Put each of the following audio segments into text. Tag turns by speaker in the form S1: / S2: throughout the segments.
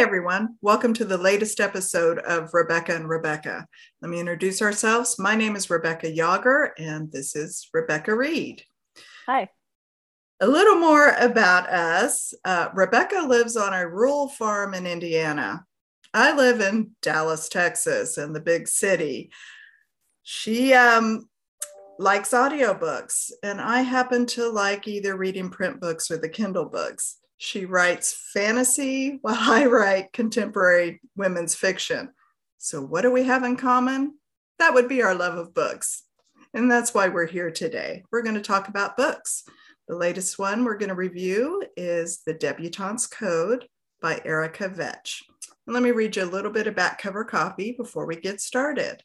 S1: Hi, everyone. Welcome to the latest episode of Rebecca and Rebecca. Let me introduce ourselves. My name is Rebecca Yauger, and this is Rebecca Reed.
S2: Hi.
S1: A little more about us. Uh, Rebecca lives on a rural farm in Indiana. I live in Dallas, Texas, in the big city. She um, likes audiobooks, and I happen to like either reading print books or the Kindle books. She writes fantasy while I write contemporary women's fiction. So, what do we have in common? That would be our love of books. And that's why we're here today. We're going to talk about books. The latest one we're going to review is The Debutante's Code by Erica Vetsch. And let me read you a little bit of back cover copy before we get started.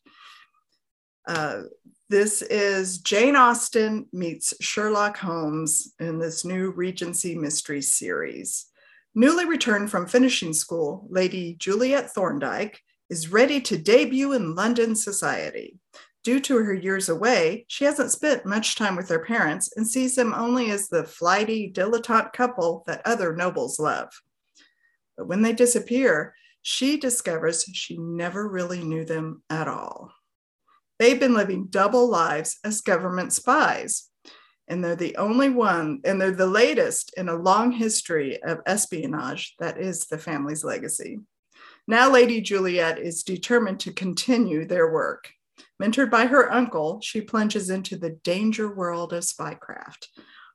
S1: Uh, this is Jane Austen meets Sherlock Holmes in this new Regency Mystery series. Newly returned from finishing school, Lady Juliet Thorndyke is ready to debut in London society. Due to her years away, she hasn't spent much time with her parents and sees them only as the flighty, dilettante couple that other nobles love. But when they disappear, she discovers she never really knew them at all. They've been living double lives as government spies. And they're the only one, and they're the latest in a long history of espionage that is the family's legacy. Now, Lady Juliet is determined to continue their work. Mentored by her uncle, she plunges into the danger world of spycraft.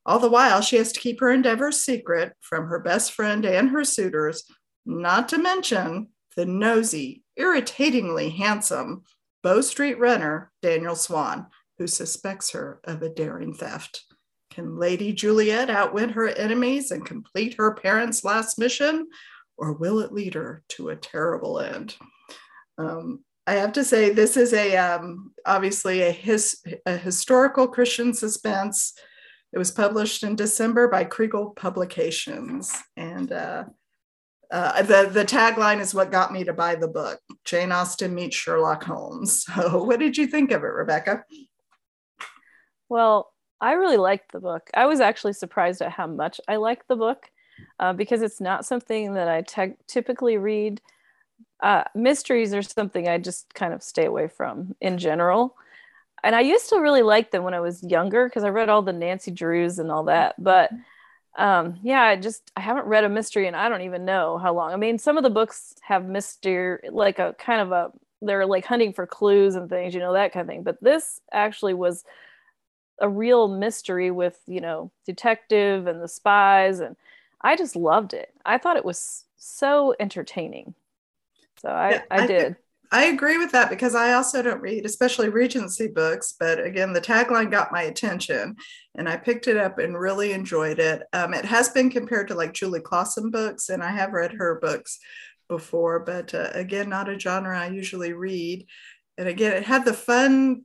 S1: All the while, she has to keep her endeavors secret from her best friend and her suitors, not to mention the nosy, irritatingly handsome Bow Street runner Daniel Swan, who suspects her of a daring theft. Can Lady Juliet outwit her enemies and complete her parents' last mission, or will it lead her to a terrible end? Um, I have to say, this is a um, obviously a, his, a historical Christian suspense. It was published in December by Kregel Publications, and uh, uh, the the tagline is what got me to buy the book. Jane Austen meets Sherlock Holmes. So, what did you think of it, Rebecca?
S2: Well, I really liked the book. I was actually surprised at how much I liked the book uh, because it's not something that I te- typically read. Uh, mysteries are something I just kind of stay away from in general. And I used to really like them when I was younger because I read all the Nancy Drews and all that. But um yeah i just i haven't read a mystery and i don't even know how long. I mean some of the books have mystery like a kind of a they're like hunting for clues and things you know that kind of thing. But this actually was a real mystery with you know detective and the spies and i just loved it. I thought it was so entertaining. So i yeah, i, I did
S1: I agree with that because I also don't read, especially Regency books. But again, the tagline got my attention and I picked it up and really enjoyed it. Um, it has been compared to like Julie Klassen books, and I have read her books before, but uh, again, not a genre I usually read. And again, it had the fun.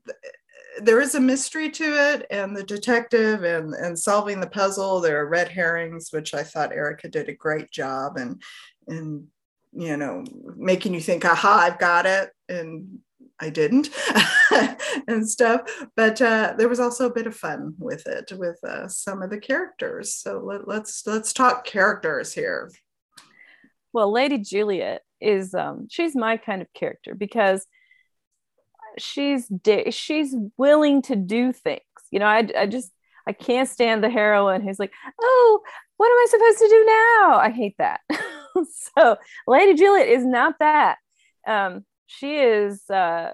S1: There is a mystery to it, and the detective and, and solving the puzzle. There are red herrings, which I thought Erica did a great job, and and you know, making you think, aha, I've got it. And I didn't and stuff. But uh, there was also a bit of fun with it, with uh, some of the characters. So let, let's let's talk characters here.
S2: Well, Lady Juliet is um, she's my kind of character because she's de- she's willing to do things. You know, I I just I can't stand the heroine who's like, oh, what am I supposed to do now? I hate that. so Lady Juliet is not that. Um, she is, uh,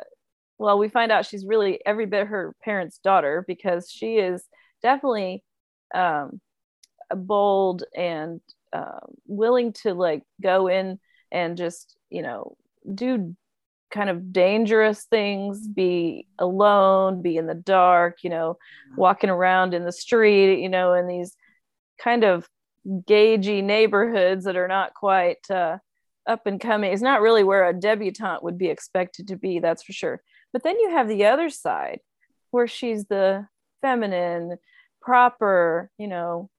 S2: well, we find out she's really every bit her parents' daughter because she is definitely um, bold and uh, willing to like go in and just, you know, do kind of dangerous things, be alone, be in the dark, you know, walking around in the street, you know, in these kind of gagey neighborhoods that are not quite uh, up and coming. It's not really where a debutante would be expected to be, that's for sure. But then you have the other side where she's the feminine, proper, you know,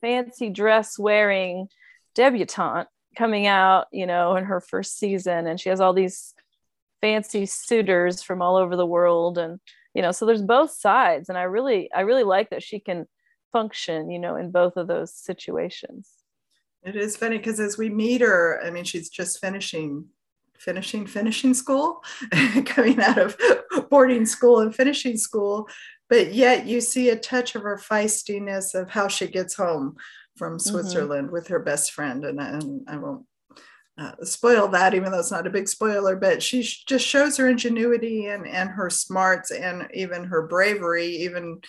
S2: fancy dress wearing debutante coming out, you know, in her first season. And she has all these fancy suitors from all over the world. And, you know, so there's both sides. And I really, I really like that she can function, you know, in both of those situations.
S1: It is funny because as we meet her, I mean, she's just finishing finishing finishing school coming out of boarding school and finishing school but yet you see a touch of her feistiness of how she gets home from mm-hmm. Switzerland mm-hmm. with her best friend. And, and I won't uh, spoil that, even though it's not a big spoiler, but she sh- just shows her ingenuity and, and her smarts and even her bravery. Even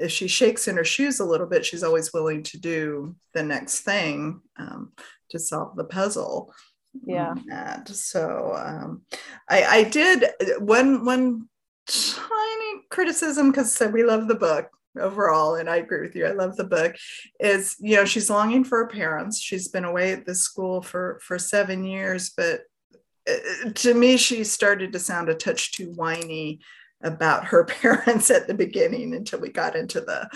S1: if she shakes in her shoes a little bit, she's always willing to do the next thing um, to solve the puzzle.
S2: Yeah.
S1: So um, I, I did one one tiny criticism because we love the book overall and i agree with you i love the book is you know she's longing for her parents she's been away at this school for for seven years but uh, to me she started to sound a touch too whiny about her parents at the beginning until we got into the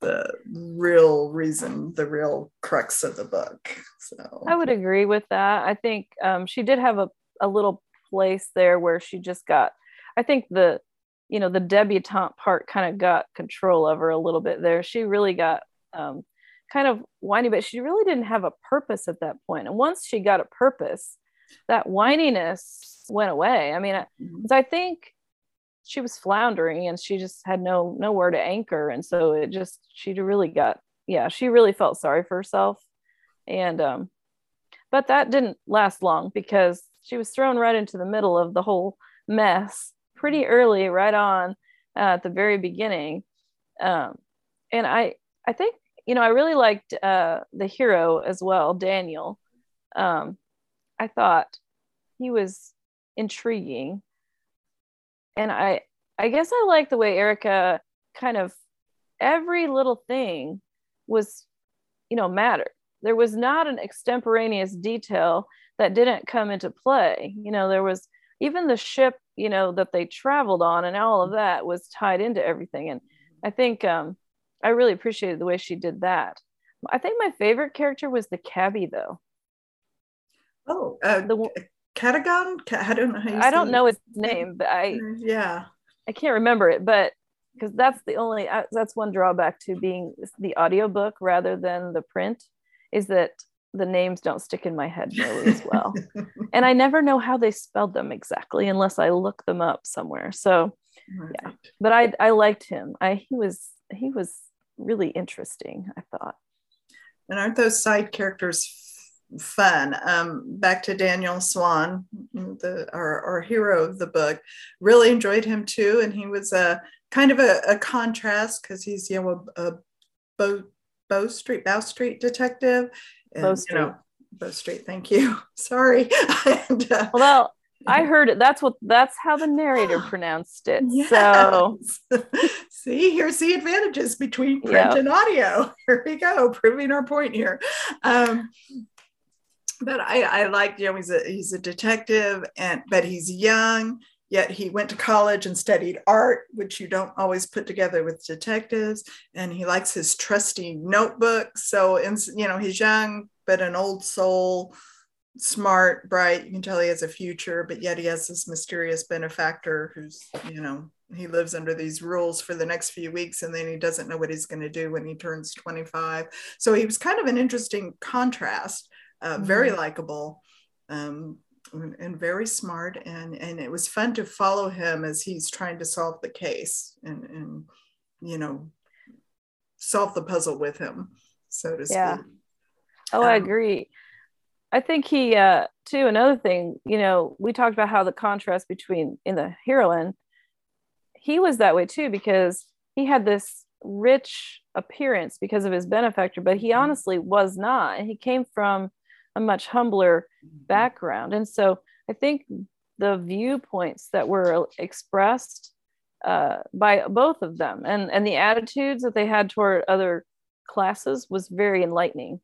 S1: the real reason the real crux of the book so.
S2: I would agree with that. I think um, she did have a, a little place there where she just got i think the you know the debutante part kind of got control of her a little bit there. She really got um, kind of whiny but she really didn't have a purpose at that point. And once she got a purpose that whininess went away. I mean mm-hmm. i think she was floundering and she just had no nowhere to anchor and so it just she really got yeah she really felt sorry for herself and um but that didn't last long because she was thrown right into the middle of the whole mess pretty early, right on uh, at the very beginning. Um, and I, I think, you know, I really liked uh, the hero as well, Daniel. Um, I thought he was intriguing. And I, I guess I like the way Erica kind of every little thing was, you know, mattered. There was not an extemporaneous detail that didn't come into play. You know, there was even the ship you know that they traveled on and all of that was tied into everything and i think um i really appreciated the way she did that i think my favorite character was the cabbie though
S1: oh uh, the catagon i don't know
S2: i don't know his name but i
S1: yeah
S2: i can't remember it but because that's the only uh, that's one drawback to being the audiobook rather than the print is that the names don't stick in my head nearly as well. and I never know how they spelled them exactly unless I look them up somewhere. So right. yeah. But I I liked him. I he was he was really interesting, I thought.
S1: And aren't those side characters fun? Um, back to Daniel Swan, the our, our hero of the book. Really enjoyed him too. And he was a kind of a, a contrast because he's you know a, a Bow, Bow Street, Bow Street detective and, Bow Street. You know, Bow Street. Thank you. Sorry.
S2: and, uh, well, I heard it. That's what. That's how the narrator pronounced it. Yes. So,
S1: see, here's the advantages between print yep. and audio. Here we go, proving our point here. Um, but I, I like, you know, he's a he's a detective, and but he's young. Yet he went to college and studied art, which you don't always put together with detectives. And he likes his trusty notebook. So, you know, he's young, but an old soul, smart, bright. You can tell he has a future, but yet he has this mysterious benefactor who's, you know, he lives under these rules for the next few weeks and then he doesn't know what he's going to do when he turns 25. So he was kind of an interesting contrast, uh, mm-hmm. very likable. Um, and very smart and and it was fun to follow him as he's trying to solve the case and and you know solve the puzzle with him so to yeah. speak
S2: oh um, i agree i think he uh too another thing you know we talked about how the contrast between in the heroine he was that way too because he had this rich appearance because of his benefactor but he mm-hmm. honestly was not and he came from a much humbler mm-hmm. background. And so I think the viewpoints that were expressed uh, by both of them and, and the attitudes that they had toward other classes was very enlightening.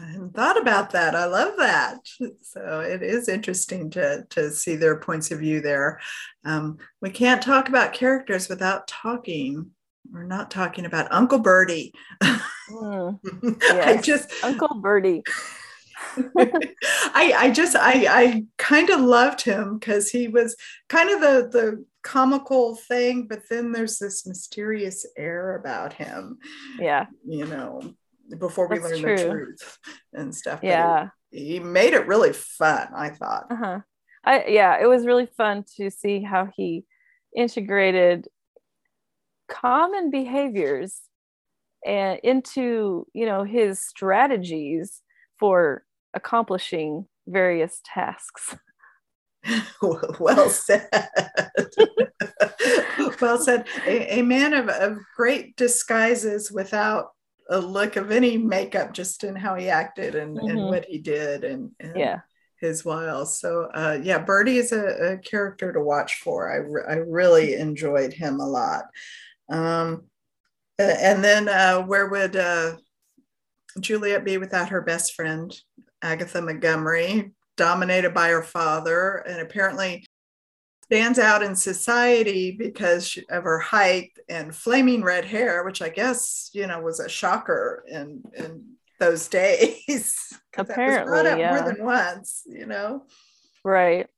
S1: I hadn't thought about that. I love that. So it is interesting to, to see their points of view there. Um, we can't talk about characters without talking we're not talking about Uncle Bertie.
S2: Mm, yes. I just Uncle Bertie.
S1: I I just I I kind of loved him because he was kind of the the comical thing, but then there's this mysterious air about him.
S2: Yeah.
S1: You know, before we
S2: That's
S1: learn
S2: true.
S1: the truth and stuff.
S2: Yeah.
S1: he, he made it really fun. I thought.
S2: Uh-huh. I yeah, it was really fun to see how he integrated common behaviors and into, you know, his strategies for accomplishing various tasks.
S1: well said. well said. A, a man of, of great disguises without a look of any makeup, just in how he acted and, and
S2: Mhm.
S1: what he did and, and
S2: Yeah.
S1: his wiles. So, uh, yeah, Bertie is a, a character to watch for. I, re- I really enjoyed him a lot. Um, and then uh, where would uh, Juliet be without her best friend, Agatha Montgomery, dominated by her father, and apparently stands out in society because of her height and flaming red hair, which I guess you know was a shocker in in those days. 'Cause that was brought
S2: Apparently,
S1: up
S2: yeah.
S1: more than once, you know,
S2: Right.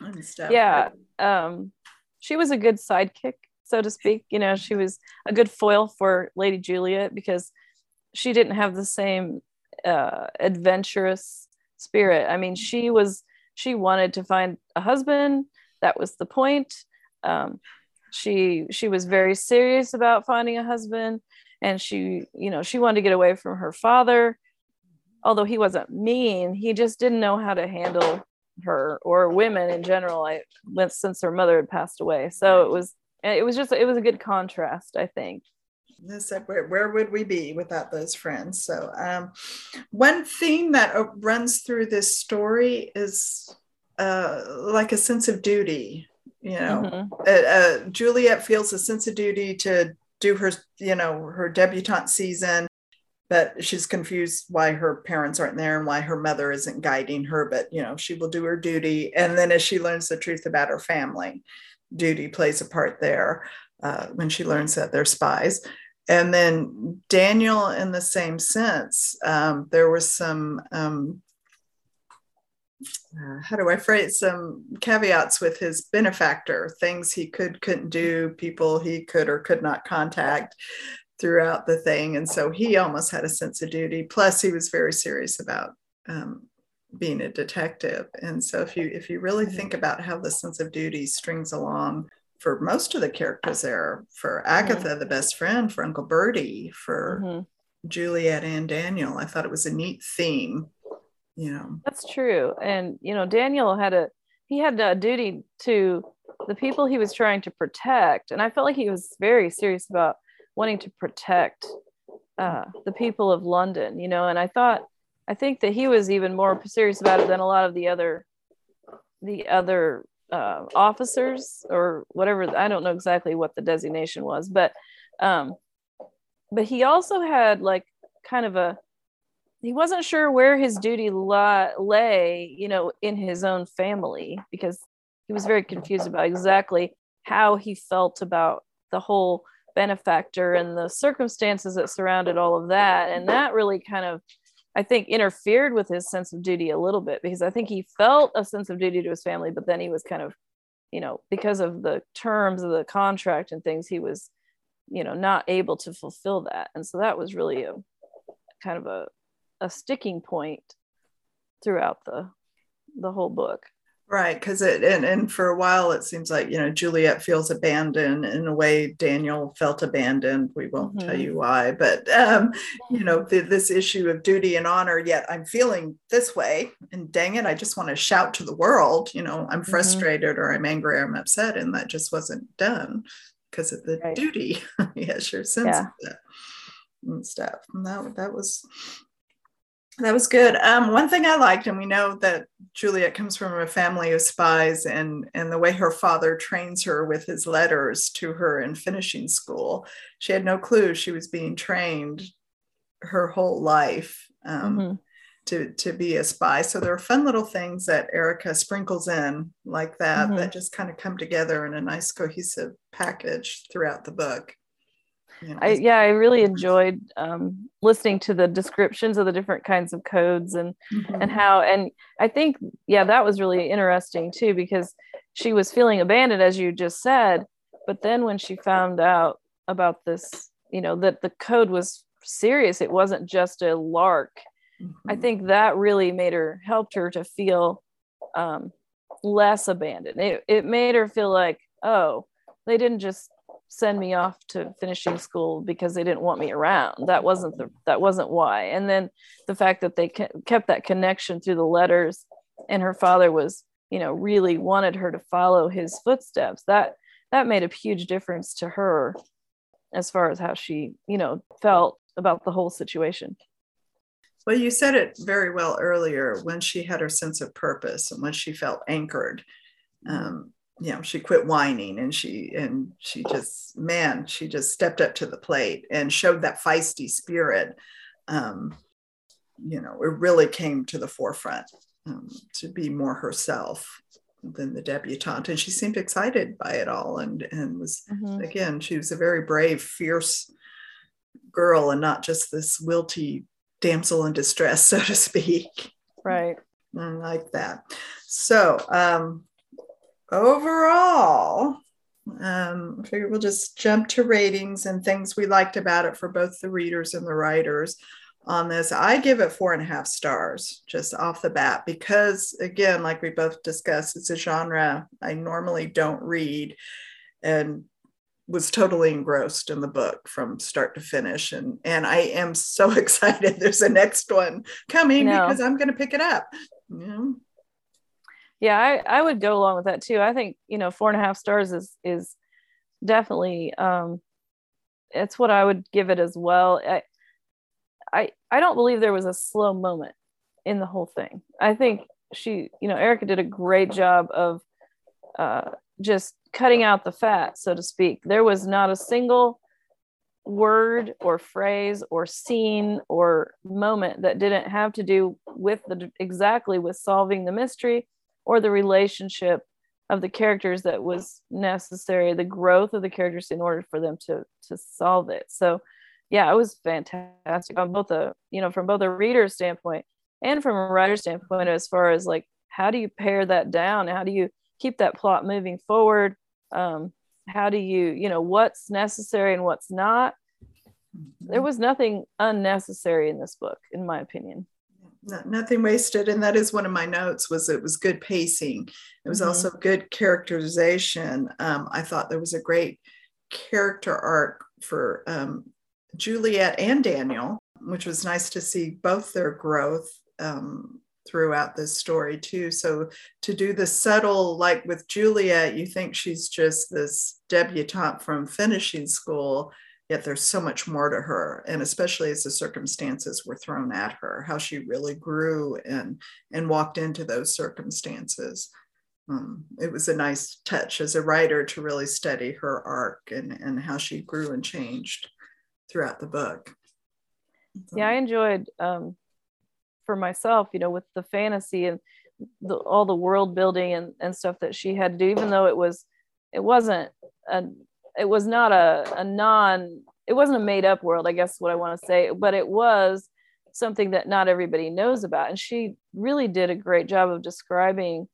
S1: and stuff.
S2: Yeah. Um she was a good sidekick, so to speak. You know, she was a good foil for Lady Juliet because she didn't have the same uh adventurous spirit. I mean, she was she wanted to find a husband. That was the point. Um she she was very serious about finding a husband and she you know she wanted to get away from her father although he wasn't mean he just didn't know how to handle her or women in general i since her mother had passed away so it was it was just it was a good contrast i think
S1: This said, where, where would we be without those friends? So, um, one theme that uh, runs through this story is uh, like a sense of duty. You know,
S2: Mhm.
S1: uh, uh, Juliet feels a sense of duty to do her, you know, her debutante season, but she's confused why her parents aren't there and why her mother isn't guiding her. But you know, she will do her duty, and then as she learns the truth about her family, duty plays a part there uh, when she learns that they're spies. And then Daniel, in the same sense, um, there was some um, uh, how do I phrase some caveats with his benefactor, things he could, couldn't do, people he could or could not contact throughout the thing. And so he almost had a sense of duty. Plus, he was very serious about um, being a detective. And so if you if you really think about how the sense of duty strings along for most of the characters there, for Agatha, the best friend, for Uncle Bertie, for
S2: Mhm.
S1: Juliet and Daniel, I thought it was a neat theme. You know,
S2: that's true and you know daniel had a he had a duty to the people he was trying to protect and i felt like he was very serious about wanting to protect uh, the people of london you know and i thought i think that he was even more serious about it than a lot of the other the other uh, officers or whatever i don't know exactly what the designation was but um but he also had like kind of a he wasn't sure where his duty la- lay, you know, in his own family because he was very confused about exactly how he felt about the whole benefactor and the circumstances that surrounded all of that. And that really kind of, I think, interfered with his sense of duty a little bit because I think he felt a sense of duty to his family, but then he was kind of, you know, because of the terms of the contract and things, he was, you know, not able to fulfill that. And so that was really a kind of a a sticking point throughout the the whole book.
S1: Right? Because it and, and for a while it seems like you know Juliet feels abandoned in a way. Daniel felt abandoned. We won't tell
S2: Mhm.
S1: you why, but um, you know th- this issue of duty and honor. Yet I'm feeling this way, and dang it, I just want to shout to the world. You know, I'm
S2: Mhm.
S1: frustrated or I'm angry or I'm upset, and that just wasn't done because of the
S2: Right.
S1: duty. yes, your sense
S2: Yeah.
S1: of that and stuff. And that that was that was good. Um, one thing I liked, and we know that Juliet comes from a family of spies, and and the way her father trains her with his letters to her in finishing school, she had no clue she was being trained her whole life um,
S2: Mhm.
S1: to to be a spy. So there are fun little things that Erica sprinkles in like that
S2: Mhm.
S1: that just kind of come together in a nice cohesive package throughout the book. You
S2: I yeah, I really enjoyed um, listening to the descriptions of the different kinds of codes and
S1: Mhm.
S2: and how and I think yeah, that was really interesting too because she was feeling abandoned as you just said, but then when she found out about this, you know, that the code was serious it wasn't just a lark mm-hmm. i think that really made her helped her to feel um, less abandoned it, it made her feel like oh they didn't just send me off to finishing school because they didn't want me around. That wasn't the that wasn't why. And then the fact that they kept that connection through the letters and her father was you know really wanted her to follow his footsteps that that made a huge difference to her as far as how she you know felt about the whole situation.
S1: Well you said it very well earlier when she had her sense of purpose and when she felt anchored. Um, you know she quit whining and she and she just man she just stepped up to the plate and showed that feisty spirit um, you know it really came to the forefront um, to be more herself than the debutante. And she seemed excited by it all and and was mm-hmm. again she was a very brave fierce girl and not just this wilty damsel in distress so to speak.
S2: Right.
S1: I like that. So um overall, um, I figure we'll just jump to ratings and things we liked about it for both the readers and the writers on this. I give it four and a half stars just off the bat because, again, like we both discussed, it's a genre I normally don't read and was totally engrossed in the book from start to finish and and I am so excited there's a next one coming no. because I'm going to pick it up you know?
S2: Yeah I, I would go along with that too. I think you know four and a half stars is is definitely um it's what i would give it as well. I, I i don't believe there was a slow moment in the whole thing. I think she you know erica did a great job of uh just cutting out the fat so to speak. There was not a single word or phrase or scene or moment that didn't have to do with the exactly with solving the mystery or the relationship of the characters that was necessary the growth of the characters in order for them to to solve it. So yeah it was fantastic on both a you know from both a reader standpoint and from a writer standpoint as far as like how do you pare that down? How do you keep that plot moving forward? Um, how do you you know what's necessary and what's not? There was nothing unnecessary in this book in my opinion
S1: nothing wasted. And that is one of my notes was it was good pacing. It was mm-hmm. also good characterization. Um, i thought there was a great character arc for um, juliet and daniel which was nice to see both their growth um, throughout this story too. So to do the subtle like with juliet you think she's just this debutante from finishing school yet there's so much more to her and especially as the circumstances were thrown at her how she really grew and and walked into those circumstances um, it was a nice touch as a writer to really study her arc and and how she grew and changed throughout the book
S2: so. yeah i enjoyed um, for myself you know with the fantasy and the, all the world building and, and stuff that she had to do even though it was it wasn't a it was not a, a non it wasn't a made up world i guess what i want to say but it was something that not everybody knows about. And she really did a great job of describing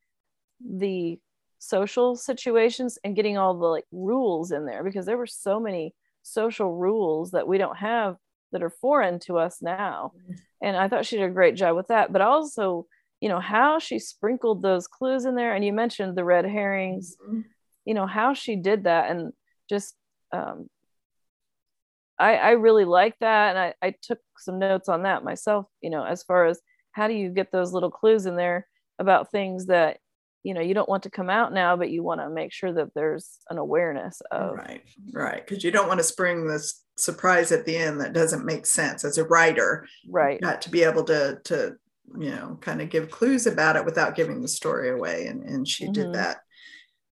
S2: the social situations and getting all the like rules in there because there were so many social rules that we don't have that are foreign to us now. And i thought she did a great job with that but also you know how she sprinkled those clues in there and you mentioned the red herrings. Mm-hmm. you know how she did that and just um, I, I really like that. And I, I took some notes on that myself you know as far as how do you get those little clues in there about things that you know you don't want to come out now but you want to make sure that there's an awareness of.
S1: Right right. Because you don't want to spring this surprise at the end that doesn't make sense as a writer.
S2: Right.
S1: Not to be able to to you know kind of give clues about it without giving the story away. And and she mm-hmm. did that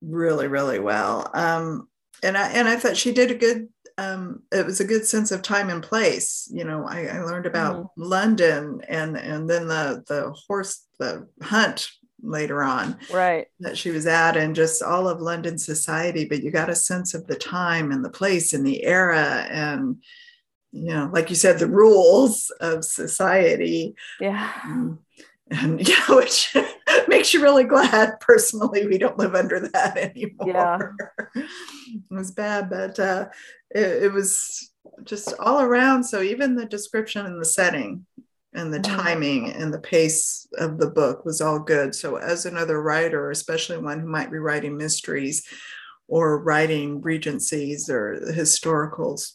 S1: really really well. Um and I and I thought she did a good. Um, it was a good sense of time and place. You know, I, I learned about mm-hmm. London and and then the the horse the hunt later on
S2: right
S1: that she was at and just all of london society but you got a sense of the time and the place and the era and you know like you said the rules of society
S2: yeah
S1: um, and you know which makes you really glad personally we don't live under that anymore
S2: yeah
S1: it was bad but uh, it, it, was just all around. So even the description and the setting and the mm-hmm. timing and the pace of the book was all good. So as another writer, especially one who might be writing mysteries or writing regencies or historicals,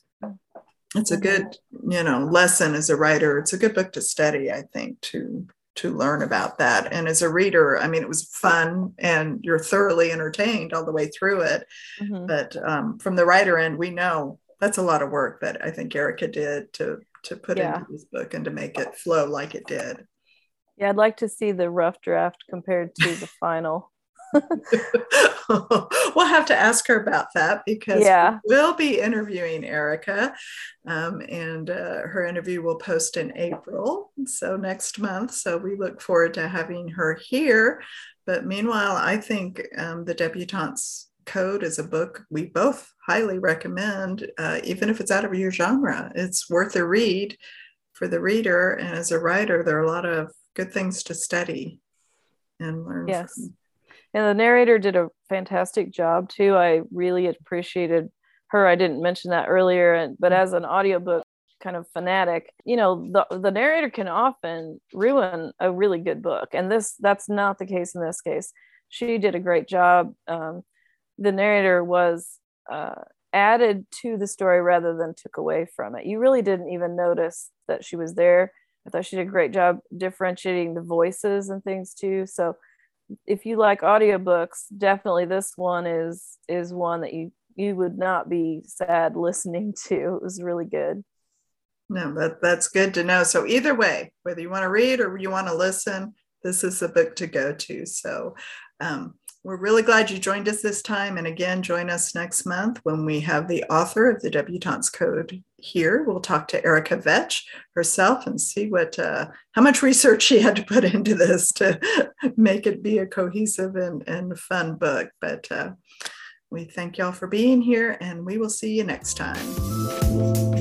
S1: it's a good, mm-hmm. you know, lesson as a writer. It's a good book to study, I think, to to learn about that. And as a reader, I mean, it was fun and you're thoroughly entertained all the way through it. Mm-hmm. But um, from the writer end, we know that's a lot of work that I think Erica did to to put yeah. into this book and to make it flow like it did.
S2: Yeah, I'd like to see the rough draft compared to the final.
S1: we'll have to ask her about that because yeah. we'll be interviewing Erica, um, and uh, her interview will post in April, so next month. So we look forward to having her here. But meanwhile, I think um, the debutantes Code is a book we both highly recommend, uh, even if it's out of your genre. It's worth a read for the reader. And as a writer, there are a lot of good things to study and learn.
S2: Yes. From. And the narrator did a fantastic job too. I really appreciated her. I didn't mention that earlier, and but as an audiobook kind of fanatic, you know, the the narrator can often ruin a really good book, and this that's not the case in this case. She did a great job. Um, the narrator was uh, added to the story rather than took away from it. You really didn't even notice that she was there. I thought she did a great job differentiating the voices and things too. So if you like audiobooks, definitely this one is is one that you you would not be sad listening to. It was really good.
S1: No, that that's good to know. So either way, whether you want to read or you want to listen, this is the book to go to. So um, we're really glad you joined us this time. And again, join us next month when we have the author of the Debutante's Code here. We'll talk to Erica Vetsch herself and see what uh, how much research she had to put into this to make it be a cohesive and, and fun book. But uh, we thank y'all for being here and we will see you next time.